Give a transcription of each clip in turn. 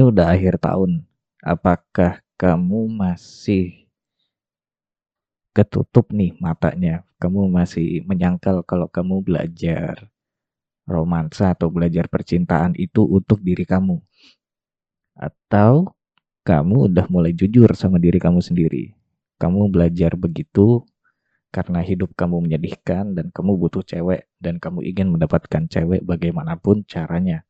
Ini udah akhir tahun. Apakah kamu masih ketutup nih matanya? Kamu masih menyangkal kalau kamu belajar romansa atau belajar percintaan itu untuk diri kamu? Atau kamu udah mulai jujur sama diri kamu sendiri? Kamu belajar begitu karena hidup kamu menyedihkan dan kamu butuh cewek dan kamu ingin mendapatkan cewek bagaimanapun caranya.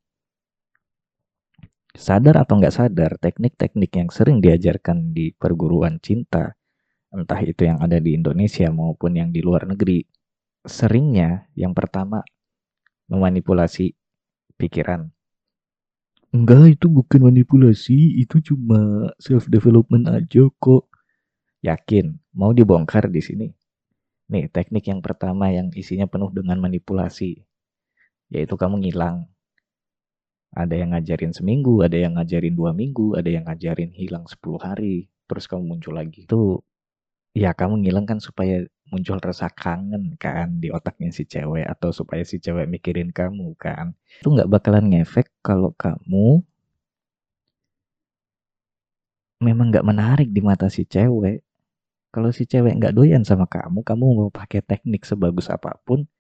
Sadar atau nggak sadar, teknik-teknik yang sering diajarkan di perguruan cinta, entah itu yang ada di Indonesia maupun yang di luar negeri, seringnya yang pertama memanipulasi pikiran. Enggak, itu bukan manipulasi, itu cuma self development aja kok. Yakin, mau dibongkar di sini. Nih, teknik yang pertama yang isinya penuh dengan manipulasi, yaitu kamu ngilang. Ada yang ngajarin seminggu, ada yang ngajarin dua minggu, ada yang ngajarin hilang 10 hari, terus kamu muncul lagi. Itu ya kamu ngilang kan supaya muncul rasa kangen kan di otaknya si cewek atau supaya si cewek mikirin kamu kan. Itu nggak bakalan ngefek kalau kamu memang nggak menarik di mata si cewek. Kalau si cewek nggak doyan sama kamu, kamu mau pakai teknik sebagus apa pun,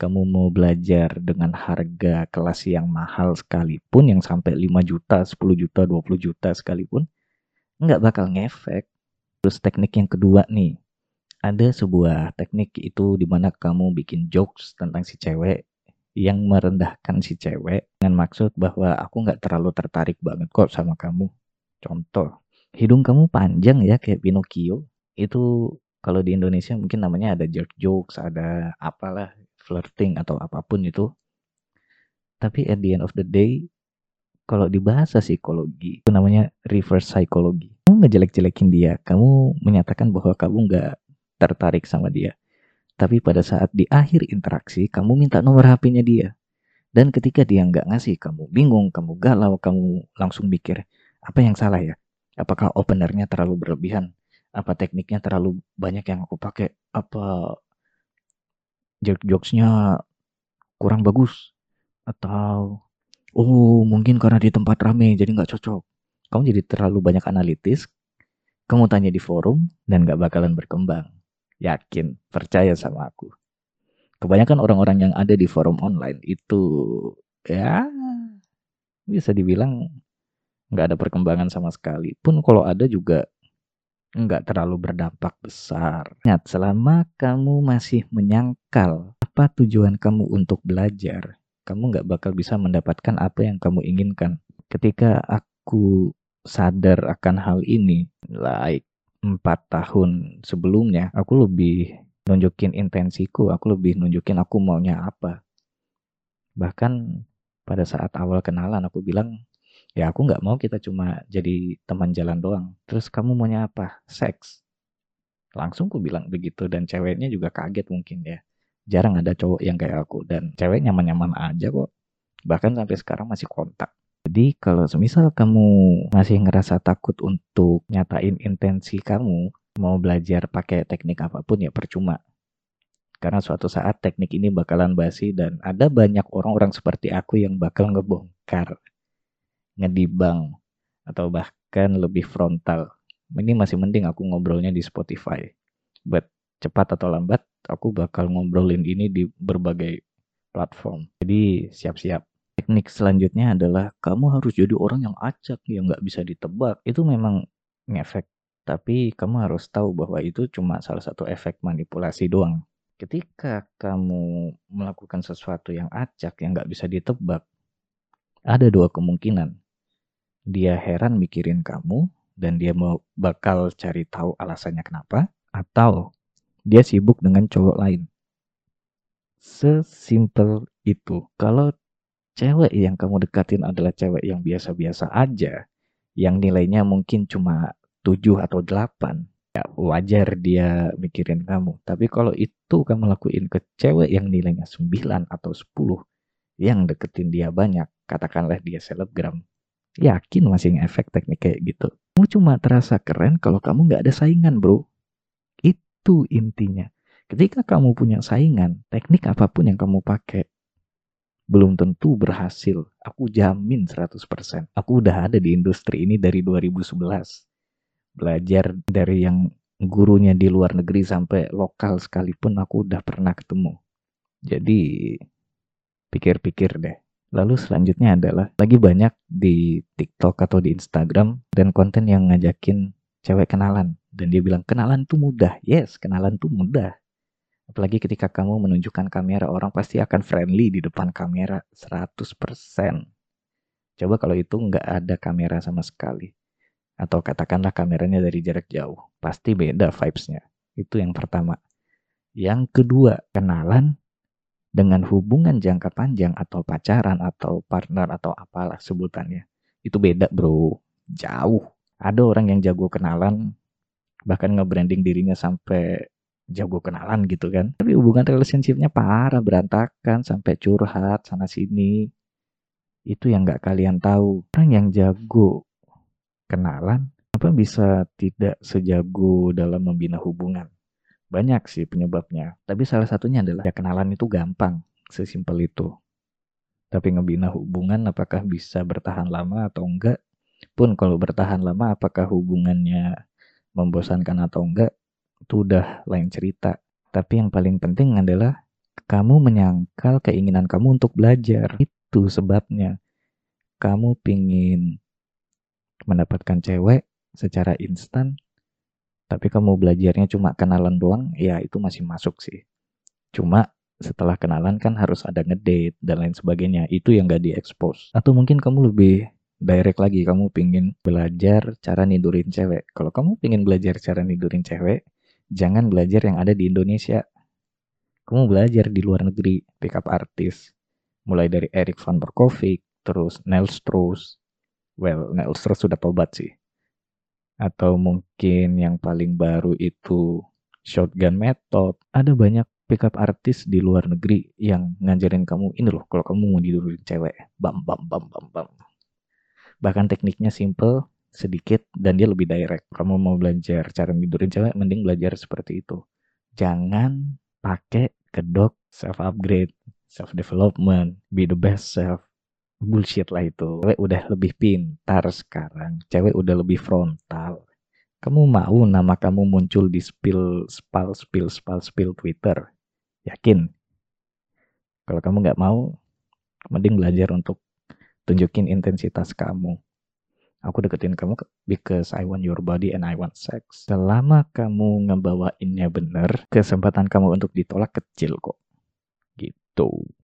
kamu mau belajar dengan harga kelas yang mahal sekalipun, yang sampai 5 juta, 10 juta, 20 juta sekalipun, nggak bakal ngefek. Terus teknik yang kedua nih, ada sebuah teknik itu di mana kamu bikin jokes tentang si cewek yang merendahkan si cewek dengan maksud bahwa aku nggak terlalu tertarik banget kok sama kamu. Contoh, hidung kamu panjang ya kayak Pinocchio itu kalau di Indonesia mungkin namanya ada jerk jokes, ada apalah flirting atau apa pun itu. Tapi at the end of the day, kalau di bahasa psikologi itu namanya reverse psychology. Kamu ngejelek-jelekin dia, kamu menyatakan bahwa kamu nggak tertarik sama dia. Tapi pada saat di akhir interaksi, kamu minta nomor HP-nya dia. Dan ketika dia nggak ngasih, kamu bingung, kamu galau, kamu langsung mikir, apa yang salah ya? Apakah openernya terlalu berlebihan? apa tekniknya terlalu banyak yang aku pakai apa joke jokesnya kurang bagus. Atau oh mungkin karena di tempat rame jadi nggak cocok. Kamu jadi terlalu banyak analitis kamu tanya di forum dan nggak bakalan berkembang. Yakin? Percaya sama aku. Kebanyakan orang-orang yang ada di forum online itu ya bisa dibilang nggak ada perkembangan sama sekali. Pun kalau ada juga nggak terlalu berdampak besar. Ingat, selama kamu masih menyangkal apa tujuan kamu untuk belajar, kamu nggak bakal bisa mendapatkan apa yang kamu inginkan. Ketika aku sadar akan hal ini, like empat tahun sebelumnya, aku lebih nunjukin intensiku, aku lebih nunjukin aku maunya apa. Bahkan pada saat awal kenalan aku bilang, ya aku nggak mau kita cuma jadi teman jalan doang. Terus kamu maunya apa? Seks? Langsung aku bilang begitu dan ceweknya juga kaget mungkin ya. Jarang ada cowok yang kayak aku dan cewek nyaman-nyaman aja kok. Bahkan sampai sekarang masih kontak. Jadi kalau semisal kamu masih ngerasa takut untuk nyatain intensi kamu mau belajar pakai teknik apa pun ya percuma. Karena suatu saat teknik ini bakalan basi dan ada banyak orang-orang seperti aku yang bakal ngebongkar ngedibang atau bahkan lebih frontal. Ini masih mending aku ngobrolnya di Spotify. But cepat atau lambat aku bakal ngobrolin ini di berbagai platform. Jadi siap-siap. Teknik selanjutnya adalah kamu harus jadi orang yang acak, yang nggak bisa ditebak. Itu memang ngefek. Tapi kamu harus tahu bahwa itu cuma salah satu efek manipulasi doang. Ketika kamu melakukan sesuatu yang acak, yang nggak bisa ditebak, ada dua kemungkinan dia heran mikirin kamu dan dia mau bakal cari tahu alasannya kenapa atau dia sibuk dengan cowok lain. Sesimpel itu. Kalau cewek yang kamu dekatin adalah cewek yang biasa-biasa aja, yang nilainya mungkin cuma 7 atau 8, ya wajar dia mikirin kamu. Tapi kalau itu kamu lakuin ke cewek yang nilainya 9 atau 10, yang deketin dia banyak, katakanlah dia selebgram, Yakin masih ngefek teknik kayak gitu. Kamu cuma terasa keren kalau kamu nggak ada saingan bro. Itu intinya. Ketika kamu punya saingan, teknik apa pun yang kamu pakai belum tentu berhasil. Aku jamin 100%. Aku udah ada di industri ini dari 2011. Belajar dari yang gurunya di luar negeri sampai lokal sekalipun aku udah pernah ketemu. Jadi pikir-pikir deh. Lalu selanjutnya adalah lagi banyak di TikTok atau di Instagram dan konten yang ngajakin cewek kenalan dan dia bilang kenalan tuh mudah. Yes, kenalan tuh mudah. Apalagi ketika kamu menunjukkan kamera, orang pasti akan friendly di depan kamera 100%. Coba kalau itu nggak ada kamera sama sekali. Atau katakanlah kameranya dari jarak jauh. Pasti beda vibes-nya. Itu yang pertama. Yang kedua, kenalan dengan hubungan jangka panjang atau pacaran atau partner atau apalah sebutannya. Itu beda bro. Jauh. Ada orang yang jago kenalan, bahkan nge-branding dirinya sampai jago kenalan gitu kan. Tapi hubungan relationshipnya parah, berantakan, sampai curhat sana sini. Itu yang gak kalian tahu. Orang yang jago kenalan, apa bisa tidak sejago dalam membina hubungan? Banyak sih penyebabnya. Tapi salah satunya adalah ya kenalan itu gampang, sesimpel itu. Tapi ngebina hubungan apakah bisa bertahan lama atau enggak? Pun kalau bertahan lama apakah hubungannya membosankan atau enggak? itu udah lain cerita. Tapi yang paling penting adalah kamu menyangkal keinginan kamu untuk belajar. Itu sebabnya. Kamu pingin mendapatkan cewek secara instan, tapi kamu belajarnya cuma kenalan doang, ya itu masih masuk sih. Cuma setelah kenalan kan harus ada ngedate dan lain sebagainya. Itu yang gak diekspos. Atau mungkin kamu lebih direct lagi, kamu pingin belajar cara nidurin cewek. Kalau kamu pingin belajar cara nidurin cewek, jangan belajar yang ada di Indonesia. Kamu belajar di luar negeri, pick up artis. Mulai dari Eric Van Berkovic, terus Neil Strauss. Well, Neil Strauss sudah tobat sih. Atau mungkin yang paling baru itu Shotgun Method. Ada banyak pick up artis di luar negeri yang ngajarin kamu, ini loh kalau kamu mau didudukin cewek. Bam, bam, bam, bam, bam. Bahkan tekniknya simple, sedikit dan dia lebih direct. Kamu mau belajar cara tidurin cewek, mending belajar seperti itu. Jangan pakai kedok self upgrade, self development, be the best self. Bullshit lah itu. Cewek udah lebih pintar sekarang. Cewek udah lebih frontal. Kamu mau nama kamu muncul di spill, spal, spill, spal, spill Twitter? Yakin? Kalau kamu nggak mau, mending belajar untuk tunjukin intensitas kamu Aku deketin kamu because I want your body and I want sex. Selama kamu ngebawainnya bener, kesempatan kamu untuk ditolak kecil kok. Gitu.